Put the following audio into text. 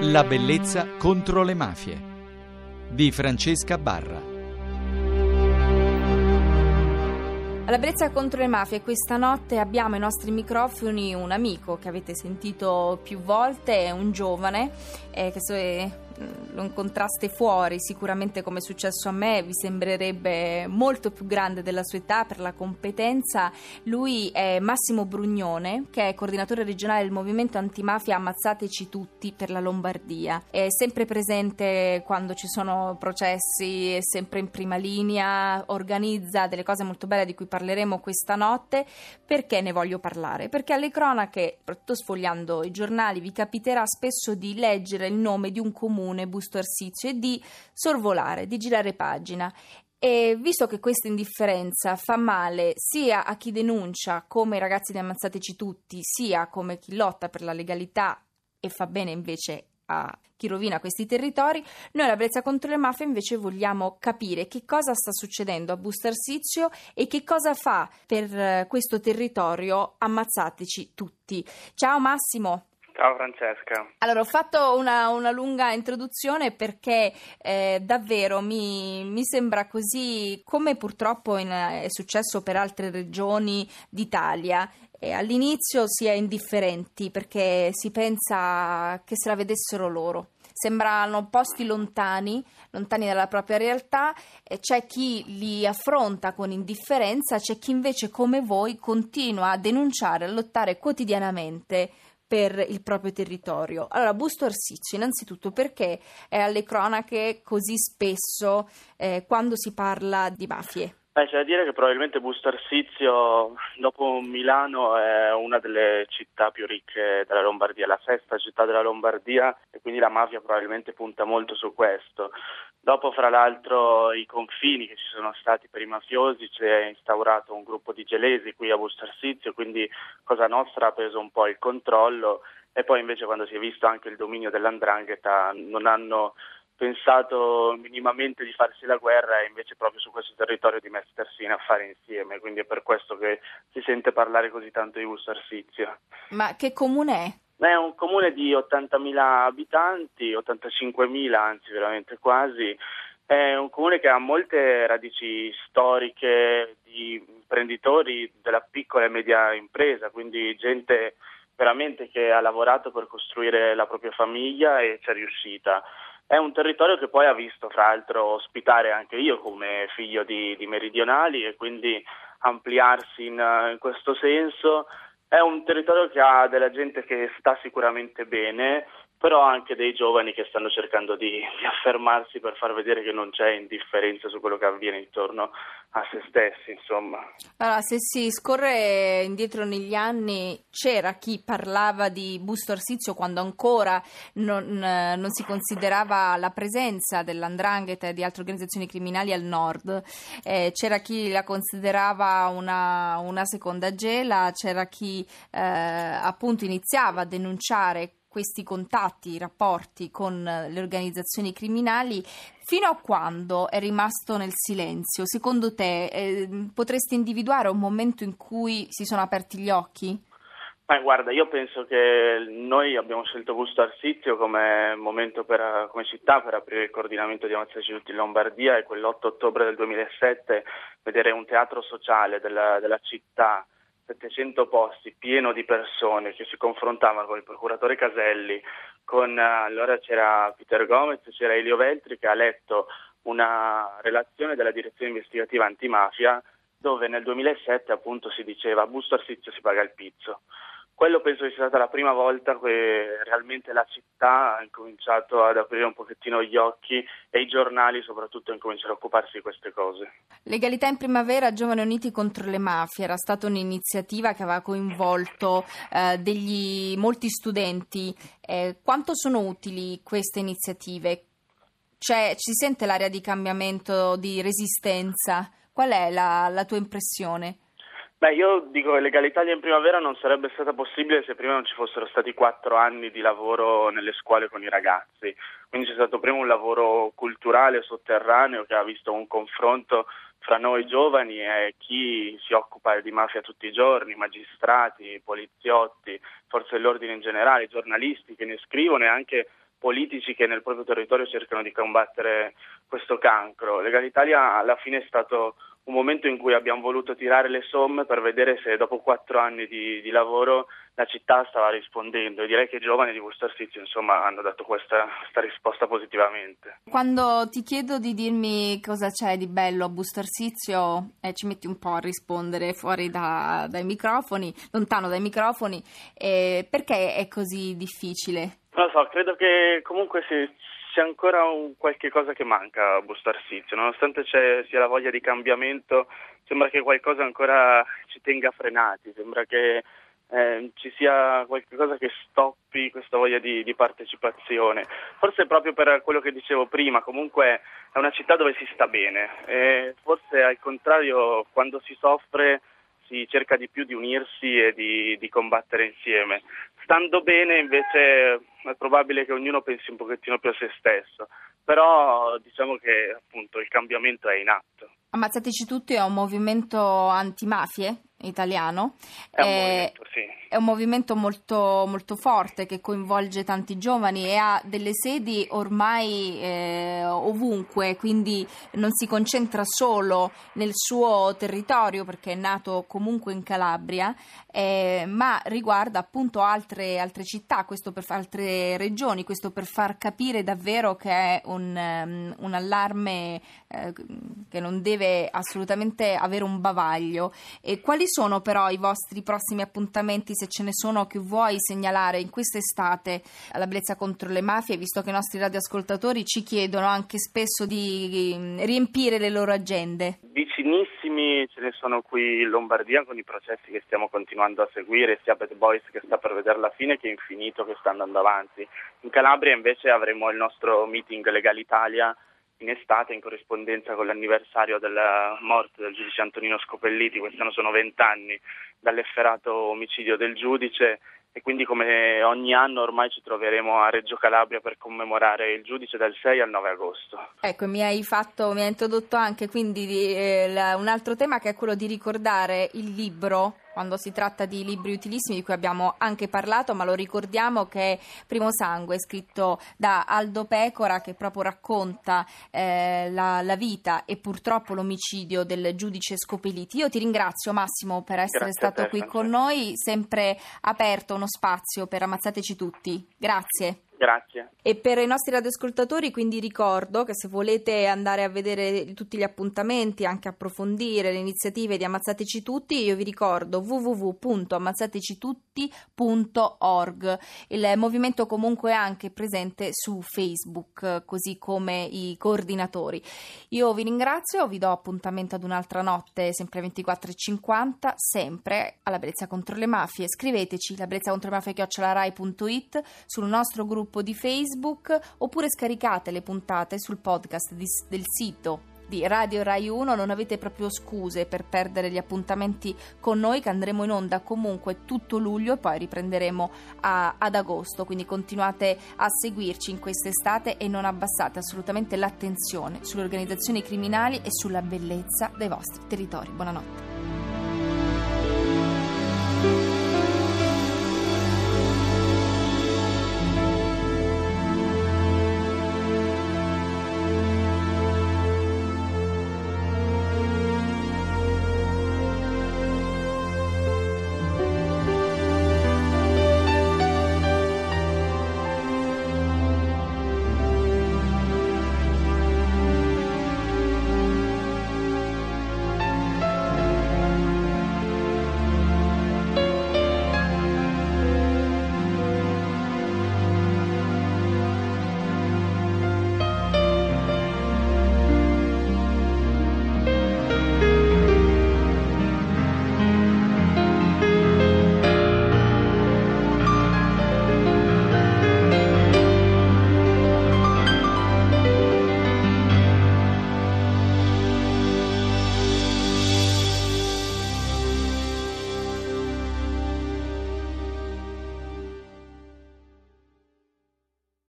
La bellezza contro le mafie di Francesca Barra. Alla bellezza contro le mafie questa notte abbiamo ai nostri microfoni un amico che avete sentito più volte, un giovane eh, che è lo incontraste fuori, sicuramente come è successo a me, vi sembrerebbe molto più grande della sua età per la competenza. Lui è Massimo Brugnone, che è coordinatore regionale del movimento antimafia Ammazzateci tutti per la Lombardia. È sempre presente quando ci sono processi, è sempre in prima linea, organizza delle cose molto belle di cui parleremo questa notte. Perché ne voglio parlare? Perché alle cronache, soprattutto sfogliando i giornali, vi capiterà spesso di leggere il nome di un comune comune Busto Arsizio e di sorvolare, di girare pagina. E visto che questa indifferenza fa male sia a chi denuncia come i ragazzi di Ammazzateci Tutti, sia come chi lotta per la legalità e fa bene invece a chi rovina questi territori, noi alla Brezza contro le mafie invece vogliamo capire che cosa sta succedendo a Busto Arsizio e che cosa fa per eh, questo territorio Ammazzateci Tutti. Ciao Massimo! Ciao Francesca. Allora, ho fatto una, una lunga introduzione perché eh, davvero mi, mi, sembra così, come purtroppo in, è successo per altre regioni d'Italia, eh, all'inizio si è indifferenti perché si pensa che se la vedessero loro. Sembrano posti lontani, lontani dalla propria realtà, eh, c'è chi li affronta con indifferenza, c'è chi invece come voi continua a denunciare, a lottare quotidianamente per il proprio territorio. Allora, Busto Arsiccio, innanzitutto perché è alle cronache così spesso eh, quando si parla di mafie? Beh, c'è da dire che probabilmente Busto Arsizio, dopo Milano, è una delle città più ricche della Lombardia, la sesta città della Lombardia e quindi la mafia probabilmente punta molto su questo. Dopo, fra l'altro, i confini che ci sono stati per i mafiosi, si è instaurato un gruppo di gelesi qui a Busto Arsizio, quindi Cosa Nostra ha preso un po' il controllo e poi invece quando si è visto anche il dominio dell'andrangheta non hanno pensato minimamente di farsi la guerra e invece proprio su questo territorio di mettersi in affari insieme, quindi è per questo che si sente parlare così tanto di Busto Arsizio. Ma che comune è? È un comune di 80.000 abitanti, 85.000 anzi veramente quasi, è un comune che ha molte radici storiche di imprenditori della piccola e media impresa, quindi gente veramente che ha lavorato per costruire la propria famiglia e ci è riuscita. È un territorio che poi ha visto, fra l'altro, ospitare anche io come figlio di, di meridionali e quindi ampliarsi in, in questo senso. È un territorio che ha della gente che sta sicuramente bene, però anche dei giovani che stanno cercando di, di, affermarsi per far vedere che non c'è indifferenza su quello che avviene intorno a se stessi, insomma. Allora, se si scorre indietro negli anni, c'era chi parlava di Busto Arsizio quando ancora non, non si considerava la presenza dell'andrangheta e di altre organizzazioni criminali al nord, eh, c'era chi la considerava una, una seconda gela, c'era chi eh, appunto iniziava a denunciare questi contatti, i rapporti con le organizzazioni criminali, fino a quando è rimasto nel silenzio? Secondo te eh, potresti individuare un momento in cui si sono aperti gli occhi? Ma guarda, io penso che noi abbiamo scelto Busto Arsizio come momento per, come città per aprire il coordinamento di Ammazzaci Tutti in Lombardia e quell'8 ottobre del 2007 vedere un teatro sociale della, della città 700 posti, pieno di persone che si confrontavano con il procuratore Caselli, con, allora c'era Peter Gomez, c'era Elio Veltri che ha letto una relazione della direzione investigativa antimafia dove nel 2007 appunto si diceva busto arsizio si paga il pizzo. Quello penso sia stata la prima volta che realmente la città ha incominciato ad aprire un pochettino gli occhi e i giornali soprattutto hanno cominciato a occuparsi di queste cose. Legalità in primavera, Giovani Uniti contro le mafie, era stata un'iniziativa che aveva coinvolto eh, degli, molti studenti. Eh, quanto sono utili queste iniziative? Cioè, ci sente l'area di cambiamento, di resistenza? Qual è la, la tua impressione? Beh, io dico che legalità in primavera non sarebbe stata possibile se prima non ci fossero stati quattro anni di lavoro nelle scuole con i ragazzi. Quindi c'è stato prima un lavoro culturale sotterraneo che ha visto un confronto fra noi giovani e chi si occupa di mafia tutti i giorni, magistrati, poliziotti, forze dell'ordine in generale, giornalisti che ne scrivono e anche politici che nel proprio territorio cercano di combattere questo cancro. Legal Italia alla fine è stato un momento in cui abbiamo voluto tirare le somme per vedere se dopo quattro anni di, di lavoro la città stava rispondendo e direi che i giovani di Busto Arsizio insomma hanno dato questa, questa, risposta positivamente. Quando ti chiedo di dirmi cosa c'è di bello a Busto Arsizio eh, ci metti un po' a rispondere fuori da, dai microfoni, lontano dai microfoni, eh, perché è così difficile? Non lo so, credo che comunque si, c'è ancora un qualche cosa che manca a Busto Arsizio, nonostante sia la voglia di cambiamento, sembra che qualcosa ancora ci tenga frenati, sembra che eh, ci sia qualcosa che stoppi questa voglia di, di, partecipazione. Forse proprio per quello che dicevo prima, comunque è una città dove si sta bene, e forse al contrario quando si soffre si cerca di più di unirsi e di, di combattere insieme. Stando bene invece è probabile che ognuno pensi un pochettino più a se stesso, però diciamo che appunto il cambiamento è in atto. Ammazzateci tutti è un movimento antimafie italiano. È un, eh, movimento, sì. È un movimento molto, molto, forte che coinvolge tanti giovani e ha delle sedi ormai eh, ovunque, quindi non si concentra solo nel suo territorio perché è nato comunque in Calabria, eh, ma riguarda appunto altre, altre città, per, altre regioni, questo per far capire davvero che è un, um, un allarme eh, che non deve assolutamente avere un bavaglio. E quali sono però i vostri prossimi appuntamenti, se ce ne sono che vuoi segnalare in quest'estate alla bellezza contro le mafie, visto che i nostri radioascoltatori ci chiedono anche spesso di mm, riempire le loro agende? Vicinissimi ce ne sono qui in Lombardia con i processi che stiamo continuando a seguire, sia Bad Boys che sta per vedere la fine che Infinito che sta andando avanti. In Calabria invece avremo il nostro meeting Legal Italia in estate in corrispondenza con l'anniversario della morte del giudice Antonino Scopelliti, quest'anno sono vent'anni dall'efferato omicidio del giudice e quindi come ogni anno ormai ci troveremo a Reggio Calabria per commemorare il giudice dal 6 al 9 agosto. Ecco, mi hai, fatto, mi hai introdotto anche quindi eh, un altro tema che è quello di ricordare il libro quando si tratta di libri utilissimi di cui abbiamo anche parlato, ma lo ricordiamo che è Primo Sangue, scritto da Aldo Pecora, che proprio racconta eh, la, la, vita e purtroppo l'omicidio del giudice Scopeliti. Io ti ringrazio Massimo per essere Grazie stato te, qui con noi, sempre aperto uno spazio per ammazzateci tutti. Grazie. Grazie. E per i nostri radioascoltatori quindi ricordo che se volete andare a vedere tutti gli appuntamenti, anche approfondire le iniziative di Ammazzateci Tutti, io vi ricordo www.ammazzatecitutti.org. Il movimento comunque è anche presente su Facebook, così come i coordinatori. Io vi ringrazio, vi do appuntamento ad un'altra notte, sempre 24.50, sempre alla Bellezza contro le mafie. Scriveteci la bellezza contro le mafie sul nostro gruppo gruppo di Facebook oppure scaricate le puntate sul podcast di, del sito di Radio Rai 1 non avete proprio scuse per perdere gli appuntamenti con noi che andremo in onda comunque tutto luglio e poi riprenderemo a, ad agosto. Quindi continuate a seguirci in quest'estate e non abbassate assolutamente l'attenzione sulle organizzazioni criminali e sulla bellezza dei vostri territori. Buonanotte